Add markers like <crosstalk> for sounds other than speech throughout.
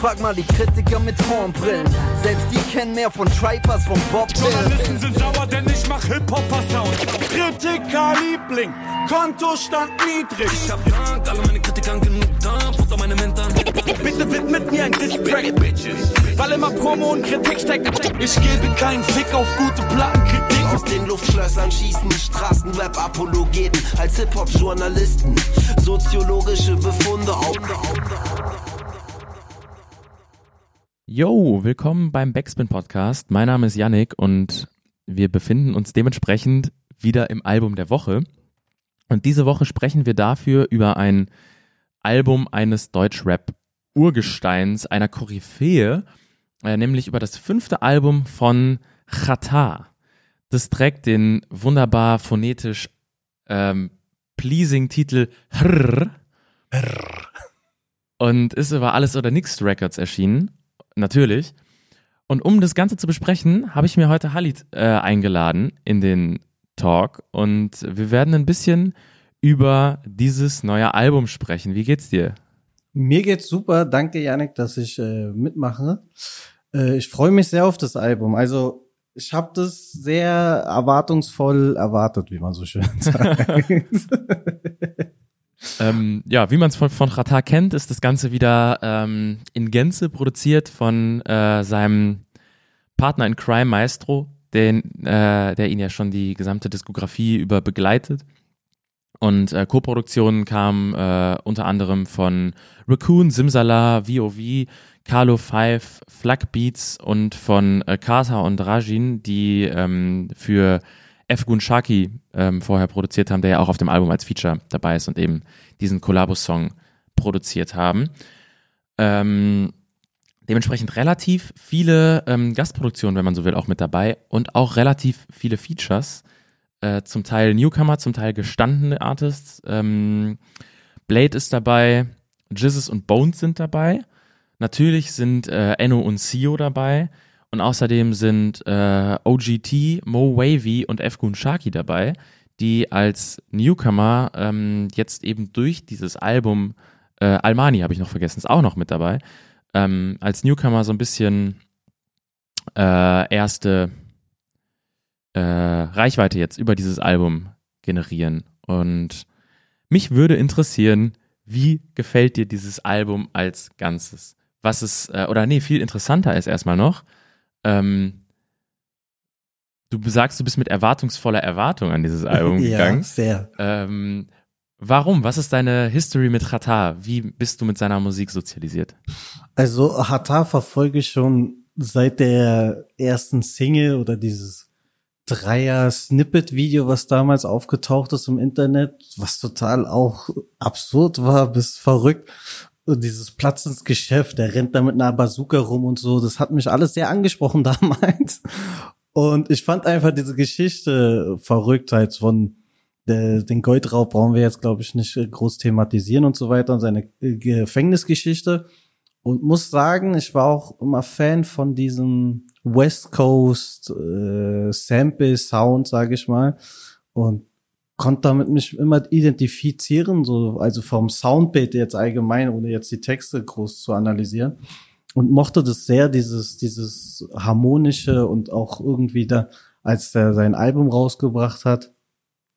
Frag mal die Kritiker mit Hornbrillen. Selbst die kennen mehr von Tripers, von Bob Journalisten sind sauer, denn ich mach Hip-Hopper-Sound. Kritiker-Liebling, Kontostand niedrig. Ich hab Dank, alle meine Kritikern genug Dank, Futter meine Mentoren. Bitte widmet mir ein Distrack, weil immer Promo und Kritik steckt. Ich gebe keinen Fick auf gute Plattenkritik. Aus den Luftschlössern schießen die Straßenrap-Apologeten als Hip-Hop-Journalisten. Soziologische Befunde auf. Yo, willkommen beim Backspin Podcast. Mein Name ist Yannick und wir befinden uns dementsprechend wieder im Album der Woche. Und diese Woche sprechen wir dafür über ein Album eines Deutschrap-Urgesteins, einer Koryphäe, äh, nämlich über das fünfte Album von Chata. Das trägt den wunderbar phonetisch ähm, pleasing Titel Hrrr und ist über Alles oder Nix Records erschienen natürlich. Und um das Ganze zu besprechen, habe ich mir heute Halit äh, eingeladen in den Talk und wir werden ein bisschen über dieses neue Album sprechen. Wie geht's dir? Mir geht's super. Danke, Janik, dass ich äh, mitmache. Äh, ich freue mich sehr auf das Album. Also ich habe das sehr erwartungsvoll erwartet, wie man so schön <laughs> sagt. Ähm, ja, wie man es von, von Rata kennt, ist das Ganze wieder ähm, in Gänze produziert von äh, seinem Partner in Crime Maestro, den, äh, der ihn ja schon die gesamte Diskografie über begleitet. Und äh, Co-Produktionen kamen äh, unter anderem von Raccoon, Simsala, VOV, Carlo Five, Flak Beats und von äh, Carter und Rajin, die ähm, für Efgun Shaki ähm, vorher produziert haben, der ja auch auf dem Album als Feature dabei ist und eben diesen Collabo-Song produziert haben. Ähm, dementsprechend relativ viele ähm, Gastproduktionen, wenn man so will, auch mit dabei und auch relativ viele Features. Äh, zum Teil Newcomer, zum Teil gestandene Artists. Ähm, Blade ist dabei, Jizzes und Bones sind dabei. Natürlich sind äh, Enno und Sio dabei. Und außerdem sind äh, OGT, Mo Wavy und Efgun Shaki dabei, die als Newcomer ähm, jetzt eben durch dieses Album, äh, Almani habe ich noch vergessen, ist auch noch mit dabei, ähm, als Newcomer so ein bisschen äh, erste äh, Reichweite jetzt über dieses Album generieren. Und mich würde interessieren, wie gefällt dir dieses Album als Ganzes? Was ist, äh, oder nee, viel interessanter ist erstmal noch, ähm, du sagst, du bist mit erwartungsvoller Erwartung an dieses Album <laughs> gegangen. ja, sehr. Ähm, warum? Was ist deine History mit Chata? Wie bist du mit seiner Musik sozialisiert? Also Hata verfolge ich schon seit der ersten Single oder dieses Dreier-Snippet-Video, was damals aufgetaucht ist im Internet, was total auch absurd war bis verrückt. Dieses Platz ins Geschäft, der rennt da mit einer Bazooka rum und so, das hat mich alles sehr angesprochen <laughs> damals. Und ich fand einfach diese Geschichte verrückt halt von der, den Goldraub brauchen wir jetzt, glaube ich, nicht groß thematisieren und so weiter und seine Gefängnisgeschichte. Und muss sagen, ich war auch immer Fan von diesem West Coast äh, Sample Sound, sage ich mal. Und konnte damit mich immer identifizieren, so, also vom Soundbild jetzt allgemein, ohne jetzt die Texte groß zu analysieren. Und mochte das sehr, dieses, dieses harmonische und auch irgendwie da, als er sein Album rausgebracht hat,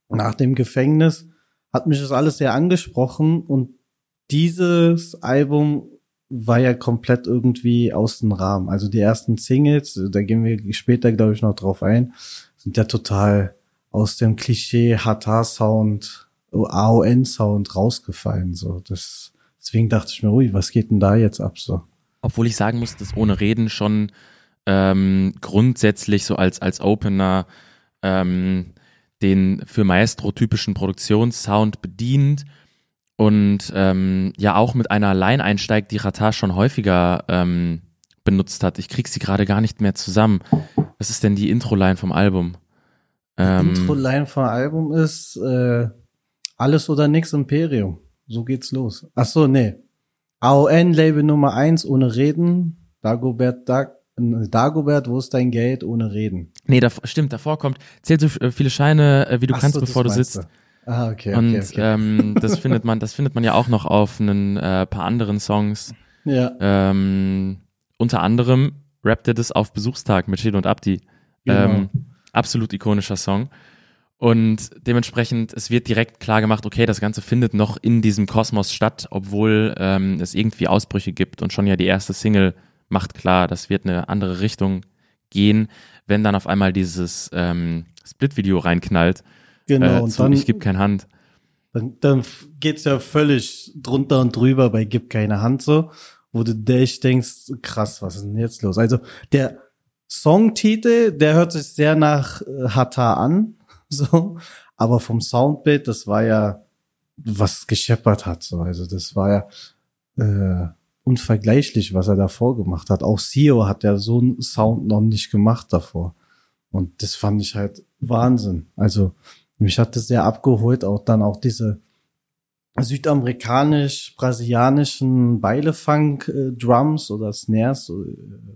nach dem Gefängnis, hat mich das alles sehr angesprochen und dieses Album war ja komplett irgendwie aus dem Rahmen. Also die ersten Singles, da gehen wir später, glaube ich, noch drauf ein, sind ja total aus dem Klischee Hata-Sound, AON-Sound rausgefallen. So, das, deswegen dachte ich mir, ui, was geht denn da jetzt ab so? Obwohl ich sagen muss, dass ohne Reden schon ähm, grundsätzlich so als als Opener ähm, den für Maestro typischen Produktionssound bedient und ähm, ja auch mit einer Line einsteigt, die Rata schon häufiger ähm, benutzt hat. Ich krieg sie gerade gar nicht mehr zusammen. Was ist denn die Intro-Line vom Album? Ähm, Intro-Line vom Album ist äh, Alles oder nix Imperium. So geht's los. Ach so, nee. AON Label Nummer eins ohne Reden. Dagobert Dag Dagobert, wo ist dein Geld ohne Reden? Nee, da, stimmt, davor kommt, zählt so äh, viele Scheine, äh, wie du Ach kannst, so, bevor du sitzt. Du. Ah, okay, Und okay, okay. Ähm, <laughs> das findet man, das findet man ja auch noch auf ein äh, paar anderen Songs. Ja. Ähm, unter anderem rappt er das auf Besuchstag mit Shido und Abdi. Genau. Ähm, absolut ikonischer Song. Und dementsprechend, es wird direkt klar gemacht, okay, das Ganze findet noch in diesem Kosmos statt, obwohl ähm, es irgendwie Ausbrüche gibt und schon ja die erste Single macht klar, das wird eine andere Richtung gehen, wenn dann auf einmal dieses ähm, Split-Video reinknallt. Genau, äh, und dann, Ich gebe keine Hand. dann, dann geht's ja völlig drunter und drüber bei Gib keine Hand so, wo du dich denkst, krass, was ist denn jetzt los? Also der Songtitel, der hört sich sehr nach äh, Hata an, <laughs> so, aber vom Soundbild, das war ja, was gescheppert hat, so, also das war ja äh, unvergleichlich, was er davor gemacht hat. Auch Sio hat ja so einen Sound noch nicht gemacht davor. Und das fand ich halt Wahnsinn. Also mich hat das sehr abgeholt, auch dann auch diese südamerikanisch-brasilianischen Beilefunk-Drums oder Snares, äh,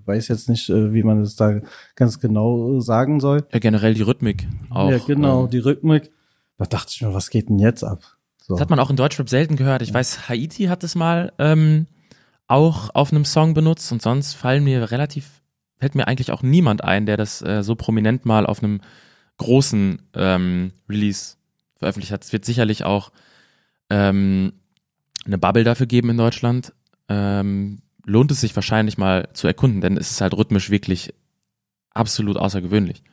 weiß jetzt nicht, äh, wie man das da ganz genau sagen soll. Ja, generell die Rhythmik auch. ja, genau, ähm, die Rhythmik. Da dachte ich mir, was geht denn jetzt ab? So. Das hat man auch in Deutschrap selten gehört. Ich weiß, Haiti hat es mal ähm, auch auf einem Song benutzt und sonst fallen mir relativ, fällt mir eigentlich auch niemand ein, der das äh, so prominent mal auf einem großen ähm, Release veröffentlicht hat. Es wird sicherlich auch ähm, eine Bubble dafür geben in Deutschland. Ähm, lohnt es sich wahrscheinlich mal zu erkunden, denn es ist halt rhythmisch wirklich absolut außergewöhnlich.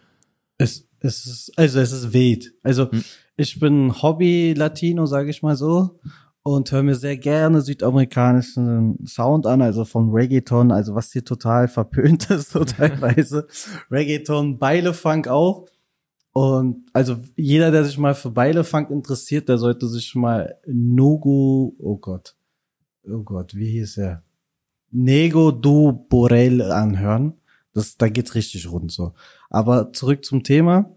Es, es ist, also es ist wild. Also Hm. ich bin Hobby-Latino, sage ich mal so, und höre mir sehr gerne südamerikanischen Sound an, also von Reggaeton, also was hier total verpönt <laughs> ist, so teilweise. Reggaeton, Beilefunk auch. Und also jeder, der sich mal für Beilefunk interessiert, der sollte sich mal Nogo, oh Gott, oh Gott, wie hieß er? Nego du Borel anhören. Das, da geht's richtig rund so. Aber zurück zum Thema.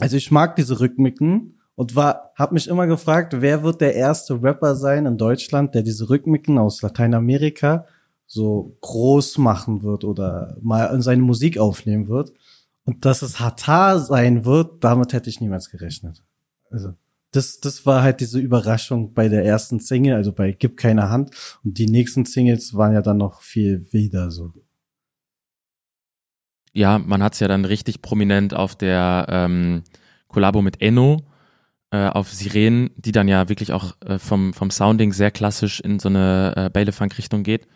Also ich mag diese Rhythmiken und war, hab mich immer gefragt, wer wird der erste Rapper sein in Deutschland, der diese Rhythmiken aus Lateinamerika so groß machen wird oder mal in seine Musik aufnehmen wird. Und dass es Hatar sein wird, damit hätte ich niemals gerechnet. Also das, das war halt diese Überraschung bei der ersten Single, also bei Gib keine Hand. Und die nächsten Singles waren ja dann noch viel wilder so. ja, man hat es ja dann richtig prominent auf der ähm, Kollabo mit Enno äh, auf Sirenen, die dann ja wirklich auch äh, vom, vom Sounding sehr klassisch in so eine äh, Baile-Funk-Richtung geht.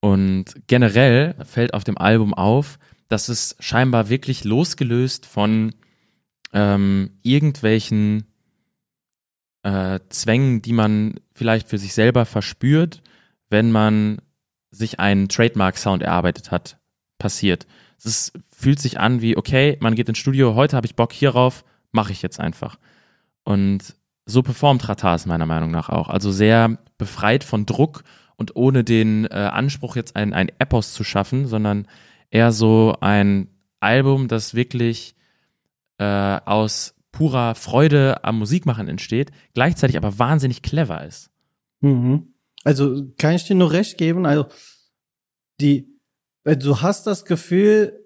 Und generell fällt auf dem Album auf, dass es scheinbar wirklich losgelöst von ähm, irgendwelchen äh, Zwängen, die man vielleicht für sich selber verspürt, wenn man sich einen Trademark-Sound erarbeitet hat, passiert. Es ist, fühlt sich an wie, okay, man geht ins Studio, heute habe ich Bock hierauf, mache ich jetzt einfach. Und so performt Ratas meiner Meinung nach auch. Also sehr befreit von Druck und ohne den äh, Anspruch, jetzt ein, ein Epos zu schaffen, sondern eher so ein Album, das wirklich äh, aus purer Freude am Musikmachen entsteht, gleichzeitig aber wahnsinnig clever ist. Mhm. Also kann ich dir nur recht geben. Also die, du hast das Gefühl,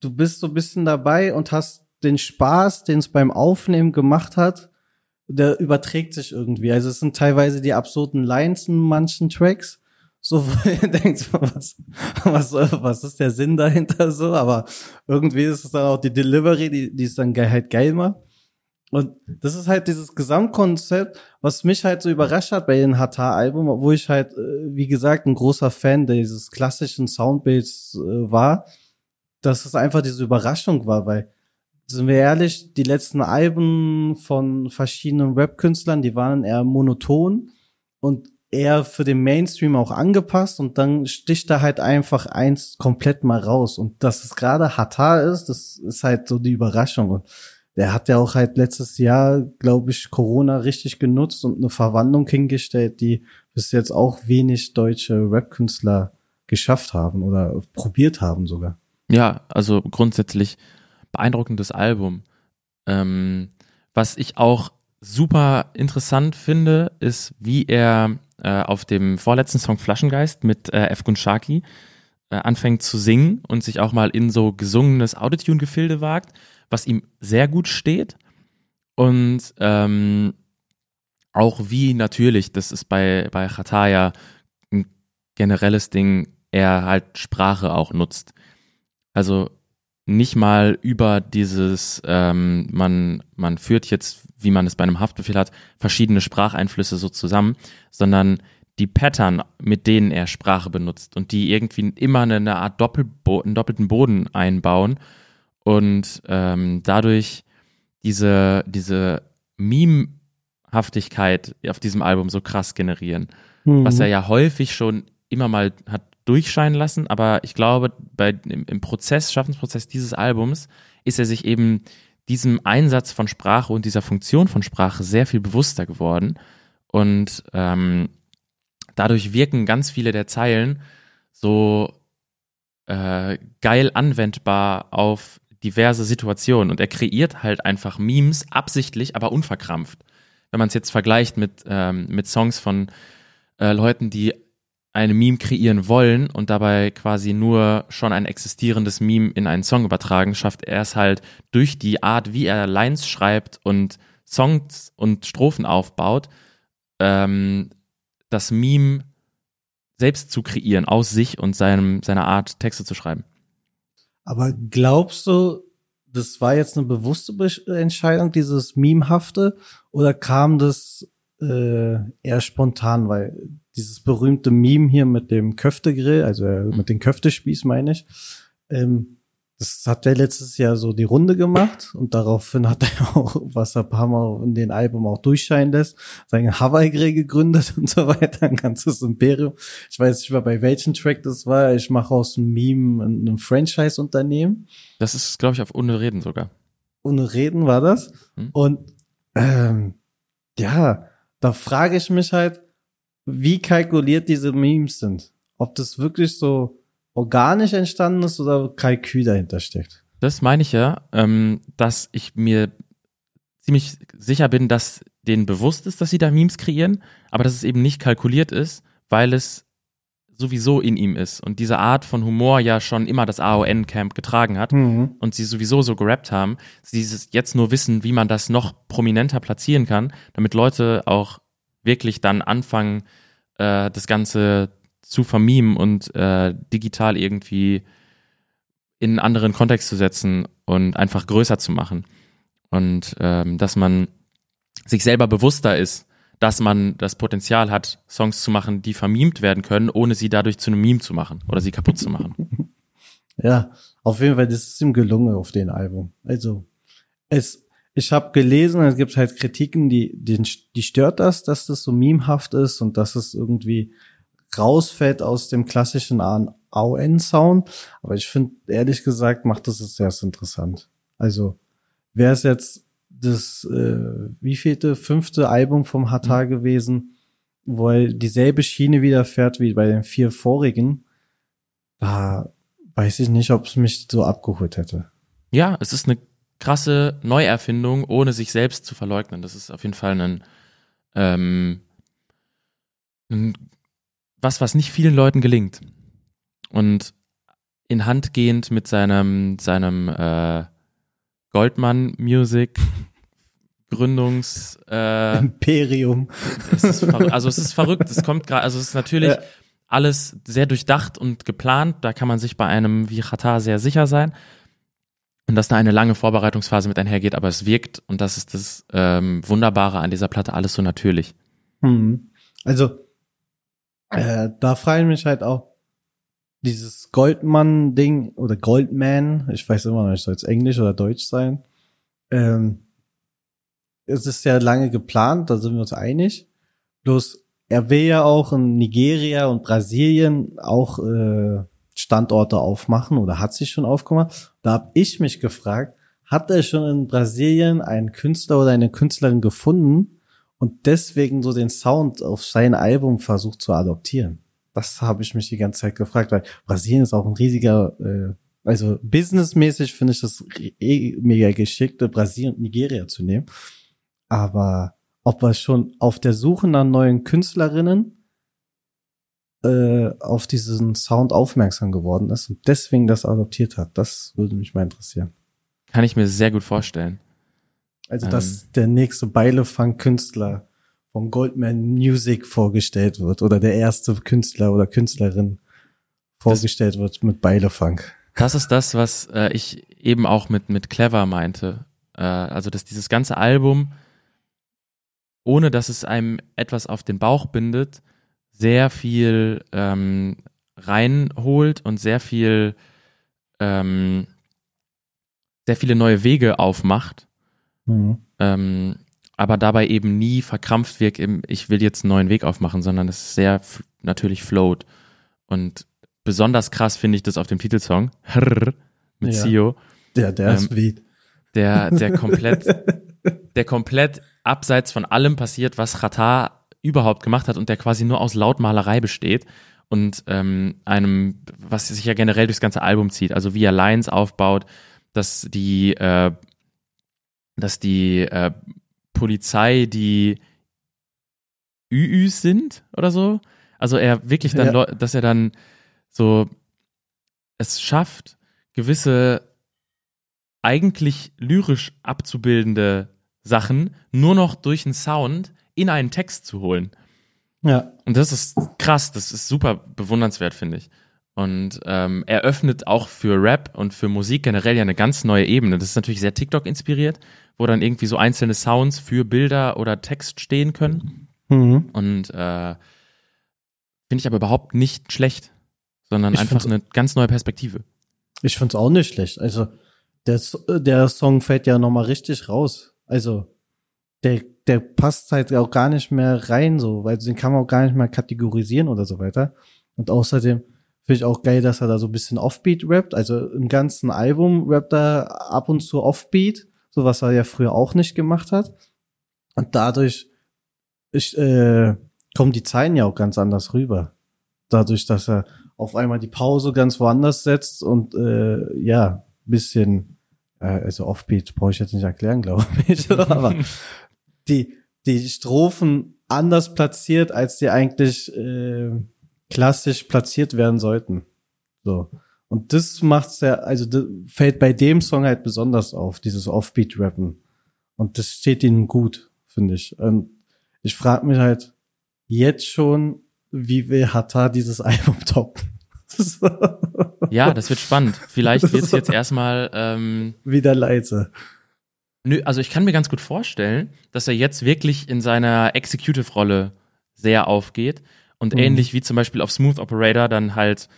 du bist so ein bisschen dabei und hast den Spaß, den es beim Aufnehmen gemacht hat, der überträgt sich irgendwie. Also es sind teilweise die absurden Lines in manchen Tracks. So, wo <laughs> ihr denkt, was, was, was ist der Sinn dahinter so? Aber irgendwie ist es dann auch die Delivery, die, die ist dann halt geil macht. Und das ist halt dieses Gesamtkonzept, was mich halt so überrascht hat bei den Hatar-Album, obwohl ich halt, äh, wie gesagt, ein großer Fan dieses klassischen Soundbilds äh, war, dass es einfach diese Überraschung war, weil, sind wir ehrlich, die letzten Alben von verschiedenen Rap-Künstlern, die waren eher monoton und eher für den Mainstream auch angepasst und dann sticht da halt einfach eins komplett mal raus. Und dass es gerade Hatar ist, das ist halt so die Überraschung. Und der hat ja auch halt letztes Jahr, glaube ich, Corona richtig genutzt und eine Verwandlung hingestellt, die bis jetzt auch wenig deutsche Rap-Künstler geschafft haben oder probiert haben sogar. Ja, also grundsätzlich beeindruckendes Album. Ähm, was ich auch super interessant finde, ist, wie er äh, auf dem vorletzten Song Flaschengeist mit äh, F. Gunshaki äh, anfängt zu singen und sich auch mal in so gesungenes Autotune-Gefilde wagt, was ihm sehr gut steht. Und ähm, auch wie natürlich, das ist bei, bei Chataya ein generelles Ding, er halt Sprache auch nutzt. Also nicht mal über dieses, ähm, man, man führt jetzt, wie man es bei einem Haftbefehl hat, verschiedene Spracheinflüsse so zusammen, sondern die Pattern, mit denen er Sprache benutzt und die irgendwie immer eine, eine Art Doppelbo einen doppelten Boden einbauen und ähm, dadurch diese, diese Meme-Haftigkeit auf diesem Album so krass generieren. Mhm. Was er ja häufig schon immer mal hat durchscheinen lassen, aber ich glaube, bei, im, im Prozess, Schaffensprozess dieses Albums ist er sich eben diesem Einsatz von Sprache und dieser Funktion von Sprache sehr viel bewusster geworden. Und ähm, dadurch wirken ganz viele der Zeilen so äh, geil anwendbar auf diverse Situationen. Und er kreiert halt einfach Memes absichtlich, aber unverkrampft. Wenn man es jetzt vergleicht mit, ähm, mit Songs von äh, Leuten, die eine Meme kreieren wollen und dabei quasi nur schon ein existierendes Meme in einen Song übertragen, schafft er es halt durch die Art, wie er Lines schreibt und Songs und Strophen aufbaut, ähm, das Meme selbst zu kreieren, aus sich und seinem, seiner Art, Texte zu schreiben. Aber glaubst du, das war jetzt eine bewusste Entscheidung, dieses Memehafte, oder kam das äh, eher spontan, weil dieses berühmte Meme hier mit dem Köftegrill, also äh, mit dem Köftespieß meine ich, ähm, das hat er letztes Jahr so die Runde gemacht und daraufhin hat er <laughs> auch, was er ein paar Mal in den Album auch durchscheinen lässt, seinen Hawaii-Grill gegründet <laughs> und so weiter, ein ganzes Imperium. Ich weiß nicht mehr, bei welchem Track das war. Ich mache aus dem Meme ein, ein Franchise-Unternehmen. Das ist, glaube ich, auf Ohne Reden sogar. Ohne Reden war das. Hm. Und ähm, ja, da frage ich mich halt, wie kalkuliert diese Memes sind. Ob das wirklich so organisch entstanden ist oder Kalkül dahinter steckt. Das meine ich ja, ähm, dass ich mir ziemlich sicher bin, dass denen bewusst ist, dass sie da Memes kreieren, aber dass es eben nicht kalkuliert ist, weil es sowieso in ihm ist und diese Art von Humor ja schon immer das AON-Camp getragen hat mhm. und sie sowieso so gerappt haben, sie jetzt nur wissen, wie man das noch prominenter platzieren kann, damit Leute auch wirklich dann anfangen, äh, das Ganze zu vermimen und äh, digital irgendwie in einen anderen Kontext zu setzen und einfach größer zu machen. Und ähm, dass man sich selber bewusster ist, dass man das Potenzial hat, Songs zu machen, die vermimt werden können, ohne sie dadurch zu einem Meme zu machen oder sie kaputt zu machen. <laughs> Ja, auf jeden Fall, das ist ihm gelungen auf dem Album. Also, es, ich habe gelesen, es gibt halt Kritiken, die, die, die stört das, dass das so memehaft ist und dass es irgendwie rausfällt aus dem klassischen AON-Sound. Aber ich finde, ehrlich gesagt, macht das es sehr interessant. Also, wäre es jetzt das, äh, wievielte, fünfte Album vom Hata mhm. gewesen, wo er dieselbe Schiene wieder fährt wie bei den vier vorigen, da weiß ich nicht, ob es mich so abgeholt hätte. Ja, es ist eine krasse Neuerfindung, ohne sich selbst zu verleugnen. Das ist auf jeden Fall ein, ähm, ein was, was nicht vielen Leuten gelingt. Und in Hand gehend mit seinem, seinem äh, Goldman Music <laughs> Gründungs äh, Imperium. Es also es ist verrückt. Es kommt gerade, also es ist natürlich ja. alles sehr durchdacht und geplant. Da kann man sich bei einem wie Qatar sehr sicher sein. Und dass da eine lange Vorbereitungsphase mit einhergeht, aber es wirkt, und das ist das ähm, Wunderbare an dieser Platte, alles so natürlich. Hm. Also äh, da frage ich mich halt auch, dieses Goldmann-Ding oder Goldman, ich weiß immer noch nicht, soll es Englisch oder Deutsch sein. Ähm, es ist ja lange geplant, da sind wir uns einig. Bloß er will ja auch in Nigeria und Brasilien auch äh, Standorte aufmachen oder hat sich schon aufgemacht. Da habe ich mich gefragt, hat er schon in Brasilien einen Künstler oder eine Künstlerin gefunden, und deswegen so den Sound auf sein Album versucht zu adoptieren. Das habe ich mich die ganze Zeit gefragt, weil Brasilien ist auch ein riesiger, äh, also businessmäßig finde ich das eh mega geschickt, Brasilien und Nigeria zu nehmen. Aber ob er schon auf der Suche nach neuen Künstlerinnen äh, auf diesen Sound aufmerksam geworden ist und deswegen das adoptiert hat, das würde mich mal interessieren. Kann ich mir sehr gut vorstellen. Also, dass ähm. der nächste Beilefang-Künstler von Goldman Music vorgestellt wird oder der erste Künstler oder Künstlerin vorgestellt wird mit Beilefunk. Das ist das, was äh, ich eben auch mit, mit Clever meinte. Äh, also, dass dieses ganze Album, ohne dass es einem etwas auf den Bauch bindet, sehr viel ähm, reinholt und sehr viel ähm, sehr viele neue Wege aufmacht, mhm. ähm, aber dabei eben nie verkrampft wirkt, im, ich will jetzt einen neuen Weg aufmachen, sondern es sehr natürlich float. Und besonders krass finde ich das auf dem Titelsong mit ja. Sio. Der, der ähm, ist wie. Der, der komplett, <laughs> der komplett abseits von allem passiert, was Rata überhaupt gemacht hat und der quasi nur aus Lautmalerei besteht und ähm, einem, was sich ja generell durchs ganze Album zieht, also wie er Lines aufbaut, dass die, äh, dass die äh, Polizei die ÜÜs sind oder so. Also er wirklich dann, ja. dass er dann so es schafft, gewisse eigentlich lyrisch abzubildende Sachen nur noch durch einen Sound in einen Text zu holen. Ja. Und das ist krass, das ist super bewundernswert, finde ich. Und ähm, er öffnet auch für Rap und für Musik generell ja eine ganz neue Ebene. Das ist natürlich sehr TikTok inspiriert, wo dann irgendwie so einzelne Sounds für Bilder oder Text stehen können. Mhm. Und äh, finde ich aber überhaupt nicht schlecht, sondern ich einfach eine ganz neue Perspektive. Ich finde es auch nicht schlecht. Also der, der Song fällt ja nochmal richtig raus. Also der, der passt halt auch gar nicht mehr rein, so, weil den kann man auch gar nicht mehr kategorisieren oder so weiter. Und außerdem Finde ich auch geil, dass er da so ein bisschen Offbeat rappt. Also im ganzen Album rappt er ab und zu Offbeat, so was er ja früher auch nicht gemacht hat. Und dadurch ich, äh, kommen die Zeilen ja auch ganz anders rüber. Dadurch, dass er auf einmal die Pause ganz woanders setzt und äh, ja, bisschen, äh, also Offbeat brauche ich jetzt nicht erklären, glaube <laughs> ich, aber die, die Strophen anders platziert, als die eigentlich äh, klassisch platziert werden sollten. So. Und das macht's ja, also das fällt bei dem Song halt besonders auf, dieses Offbeat-Rappen. Und das steht ihnen gut, finde ich. Und ich frage mich halt jetzt schon, wie will Hatta dieses <laughs> Album toppen? <laughs> ja, das wird spannend. Vielleicht <laughs> wird es jetzt erstmal ähm, wieder leise. Nö, also ich kann mir ganz gut vorstellen, dass er jetzt wirklich in seiner Executive-Rolle sehr aufgeht und mhm. ähnlich wie zum Beispiel auf Smooth Operator dann halt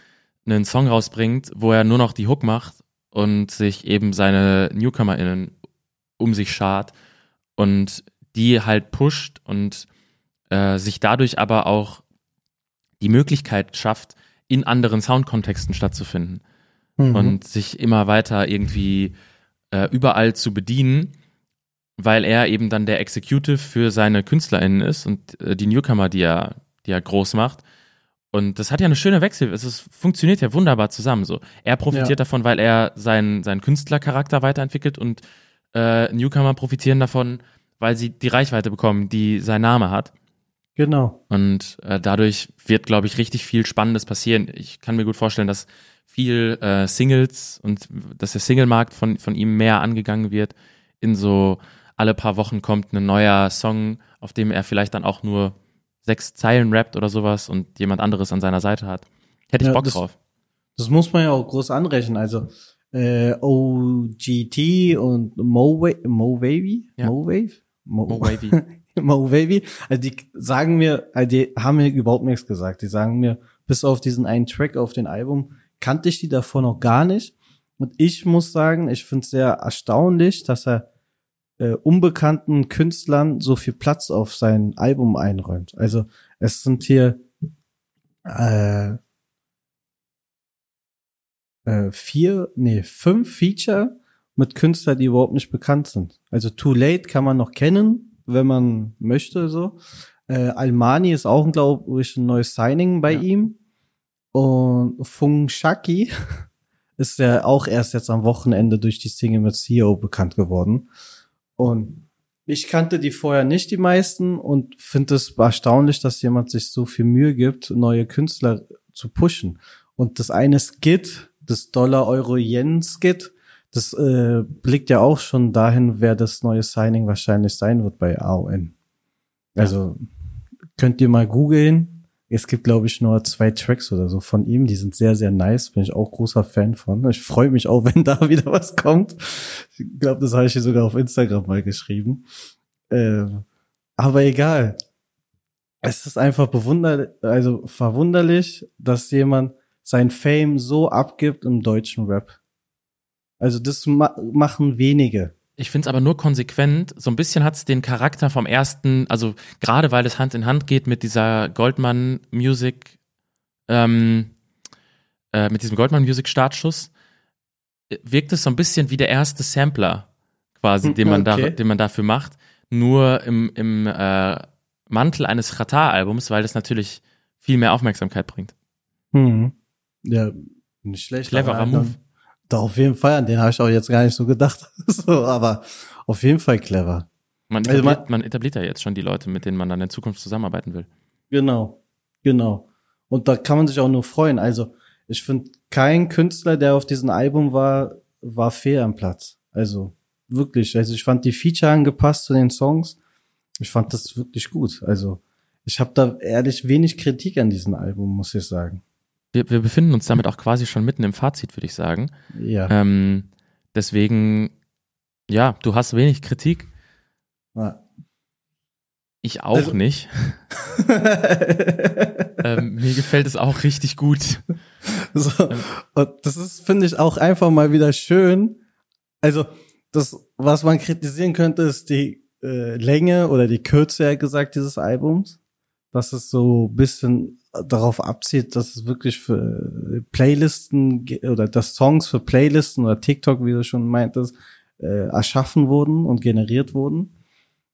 einen Song rausbringt, wo er nur noch die Hook macht und sich eben seine NewcomerInnen um sich schart und die halt pusht und äh, sich dadurch aber auch die Möglichkeit schafft, in anderen Soundkontexten stattzufinden mhm. und sich immer weiter irgendwie äh, überall zu bedienen, weil er eben dann der Executive für seine KünstlerInnen ist und äh, die Newcomer, die er die er groß macht. Und das hat ja eine schöne Wechsel. Es ist, funktioniert ja wunderbar zusammen so. Er profitiert ja. davon, weil er seinen, seinen Künstlercharakter weiterentwickelt und äh, Newcomer profitieren davon, weil sie die Reichweite bekommen, die sein Name hat. Genau. Und äh, dadurch wird, glaube ich, richtig viel Spannendes passieren. Ich kann mir gut vorstellen, dass viel äh, Singles und dass der Singlemarkt von, von ihm mehr angegangen wird. In so alle paar Wochen kommt ein neuer Song, auf dem er vielleicht dann auch nur sechs Zeilen rappt oder sowas und jemand anderes an seiner Seite hat. Hätte ich ja, Bock das, drauf. Das muss man ja auch groß anrechnen. Also äh, OGT und Mo, Mo Wavy? Ja. Mo Wave? Mo, Mo Wavy. <laughs> Mo Wavy. Also die sagen mir, also die haben mir überhaupt nichts gesagt. Die sagen mir, bis auf diesen einen Track auf dem Album, kannte ich die davor noch gar nicht. Und ich muss sagen, ich finde es sehr erstaunlich, dass er äh, unbekannten Künstlern so viel Platz auf sein Album einräumt. Also es sind hier äh, äh, vier, nee, fünf Feature mit Künstlern, die überhaupt nicht bekannt sind. Also Too Late kann man noch kennen, wenn man möchte, so. Äh, Almani ist auch, glaube ich, ein neues Signing bei ja. ihm. Und Fung Shaki <laughs> ist ja auch erst jetzt am Wochenende durch die Single mit CEO bekannt geworden. Und ich kannte die vorher nicht, die meisten, und finde es erstaunlich, dass jemand sich so viel Mühe gibt, neue Künstler zu pushen. Und das eine Skit, das Dollar-Euro-Yen-Skit, das äh, blickt ja auch schon dahin, wer das neue Signing wahrscheinlich sein wird bei AON. Also könnt ihr mal googeln. Es gibt, glaube ich, nur zwei Tracks oder so von ihm. Die sind sehr, sehr nice. Bin ich auch großer Fan von. Ich freue mich auch, <laughs> wenn da wieder was kommt. Ich glaube, das habe ich hier sogar auf Instagram mal geschrieben. Ähm, aber egal. Es ist einfach bewunderlich, also verwunderlich, dass jemand sein Fame so abgibt im deutschen Rap. Also das ma machen wenige. Ich finde es aber nur konsequent. So ein bisschen hat es den Charakter vom ersten, also gerade weil es Hand in Hand geht mit dieser Goldman Music, ähm, äh, mit diesem Goldman Music Startschuss, äh, wirkt es so ein bisschen wie der erste Sampler quasi, den man, okay. da, den man dafür macht. Nur im, im äh, Mantel eines Chata-Albums, weil das natürlich viel mehr Aufmerksamkeit bringt. Mhm. Ja, nicht schlecht. Cleverer Move. Da auf jeden Fall, an den habe ich auch jetzt gar nicht so gedacht. <laughs> so, aber auf jeden Fall clever. Man etabliert, also man, man etabliert ja jetzt schon die Leute, mit denen man dann in Zukunft zusammenarbeiten will. Genau, genau. Und da kann man sich auch nur freuen. Also ich finde, kein Künstler, der auf diesem Album war, war fair am Platz. Also wirklich. Also ich fand die Feature angepasst zu den Songs. Ich fand das wirklich gut. Also ich habe da ehrlich wenig Kritik an diesem Album, muss ich sagen wir, wir befinden uns damit auch quasi schon mitten im Fazit, würde ich sagen. Ja. Ähm, deswegen, ja, du hast wenig Kritik. Ja. Ich auch also. nicht. <laughs> ähm, mir gefällt es auch richtig gut. So, ähm. und das ist, finde ich, auch einfach mal wieder schön. Also, das, was man kritisieren könnte, ist die äh, Länge oder die Kürze, ja gesagt, dieses Albums. Dass es so bisschen darauf abzielt, dass es wirklich für Playlisten oder dass Songs für Playlisten oder TikTok, wie du schon meintest, äh, erschaffen wurden und generiert wurden.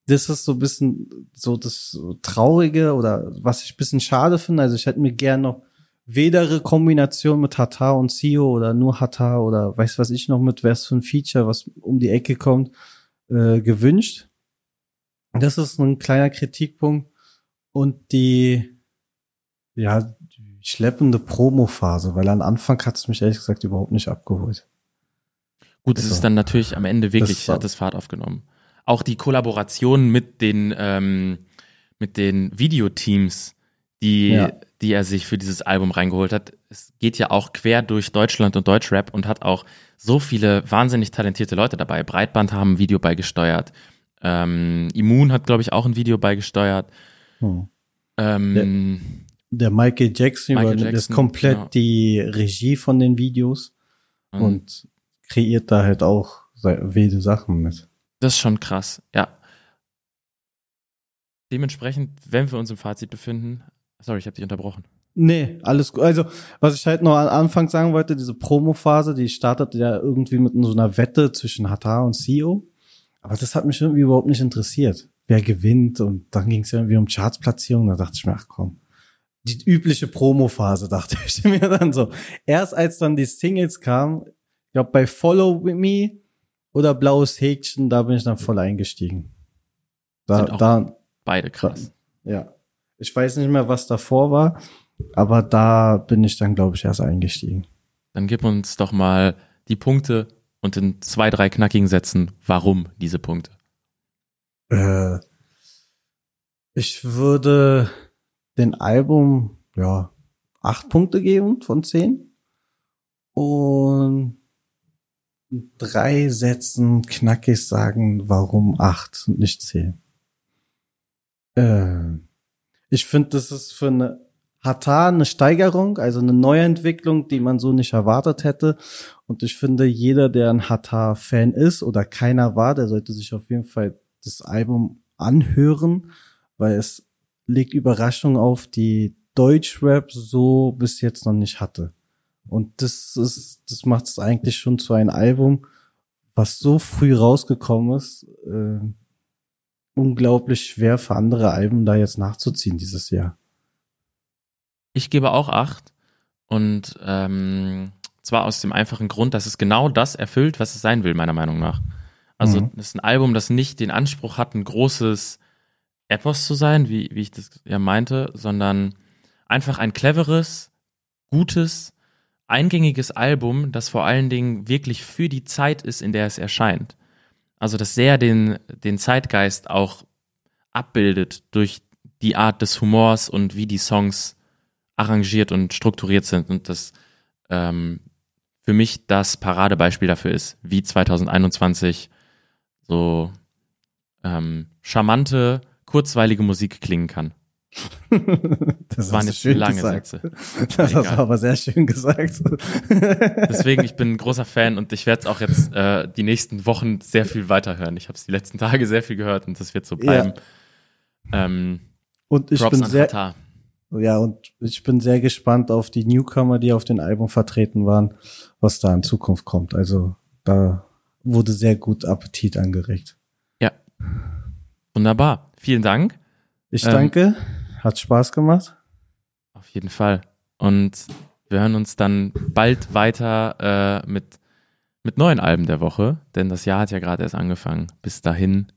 Das ist so ein bisschen so das Traurige oder was ich ein bisschen schade finde. Also ich hätte mir gern noch wedere Kombination mit Hata und Sio oder nur Hata oder weiß was ich noch mit was für ein Feature, was um die Ecke kommt, äh, gewünscht. Das ist ein kleiner Kritikpunkt. Und die ja, die schleppende Promo-Phase, weil am Anfang hat es mich ehrlich gesagt überhaupt nicht abgeholt. Gut, es also, ist dann natürlich am Ende wirklich, das hat das Fahrt aufgenommen. Auch die Kollaboration mit den, ähm, mit den Videoteams, die, ja. die er sich für dieses Album reingeholt hat. Es geht ja auch quer durch Deutschland und Deutschrap und hat auch so viele wahnsinnig talentierte Leute dabei. Breitband haben ein Video beigesteuert. Ähm, Immun hat, glaube ich, auch ein Video beigesteuert. Hm. Ähm, der Michael Jackson Michael übernimmt Jackson, komplett genau. die Regie von den Videos mhm. und kreiert da halt auch wilde Sachen mit. Das ist schon krass, ja. Dementsprechend, wenn wir uns im Fazit befinden, sorry, ich habe dich unterbrochen. Nee, alles gut. Also, was ich halt noch am Anfang sagen wollte, diese Promo-Phase, die startet ja irgendwie mit so einer Wette zwischen Hata und CEO. Aber das hat mich irgendwie überhaupt nicht interessiert. Wer gewinnt und dann ging es ja irgendwie um Chartsplatzierung. Da dachte ich mir, ach komm, die übliche Promo-Phase, dachte <laughs> ich mir dann so. Erst als dann die Singles kamen, ich glaube bei Follow Me oder Blaues Häkchen, da bin ich dann voll eingestiegen. Da, da beide krass. Ja. Ich weiß nicht mehr, was davor war, aber da bin ich dann, glaube ich, erst eingestiegen. Dann gib uns doch mal die Punkte und in zwei, drei knackigen Sätzen, warum diese Punkte? Äh, ich würde den Album, ja, acht Punkte geben von zehn. Und drei Sätzen knackig sagen, warum acht und nicht zehn. Äh, ich finde, das ist für eine Hata eine Steigerung, also eine Neuentwicklung, die man so nicht erwartet hätte. Und ich finde, jeder, der ein Hata-Fan ist oder keiner war, der sollte sich auf jeden Fall das Album anhören, weil es legt Überraschungen auf, die Deutschrap so bis jetzt noch nicht hatte. Und das ist, das macht es eigentlich schon zu einem Album, was so früh rausgekommen ist, äh, unglaublich schwer für andere Alben da jetzt nachzuziehen dieses Jahr. Ich gebe auch acht und ähm, zwar aus dem einfachen Grund, dass es genau das erfüllt, was es sein will, meiner Meinung nach. Also mhm. das ist ein Album, das nicht den Anspruch hat, ein großes Epos zu sein, wie, wie ich das ja meinte, sondern einfach ein cleveres, gutes, eingängiges Album, das vor allen Dingen wirklich für die Zeit ist, in der es erscheint. Also das sehr den, den Zeitgeist auch abbildet durch die Art des Humors und wie die Songs arrangiert und strukturiert sind und das ähm, für mich das Paradebeispiel dafür ist, wie 2021 so ähm, charmante, kurzweilige Musik klingen kann. <laughs> das waren hast jetzt schön lange gesagt. Sätze. Das hast Egal. du aber sehr schön gesagt. <laughs> Deswegen, ich bin ein großer Fan und ich werde es auch jetzt äh, die nächsten Wochen sehr viel weiterhören. Ich habe es die letzten Tage sehr viel gehört und das wird so bleiben. Ähm, Und ich Props bin sehr, Katar. ja, und ich bin sehr gespannt auf die Newcomer, die auf dem Album vertreten waren, was da in Zukunft kommt. Also da wurde sehr gut Appetit angeregt. Ja. Wunderbar. Vielen Dank. Ich Ähm, danke, hat Spaß gemacht. Auf jeden Fall. Und wir hören uns dann bald weiter äh, mit, mit neuen Alben der Woche, denn das Jahr hat ja gerade erst angefangen. Bis dahin.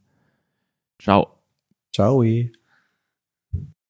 Ciao. Ciao.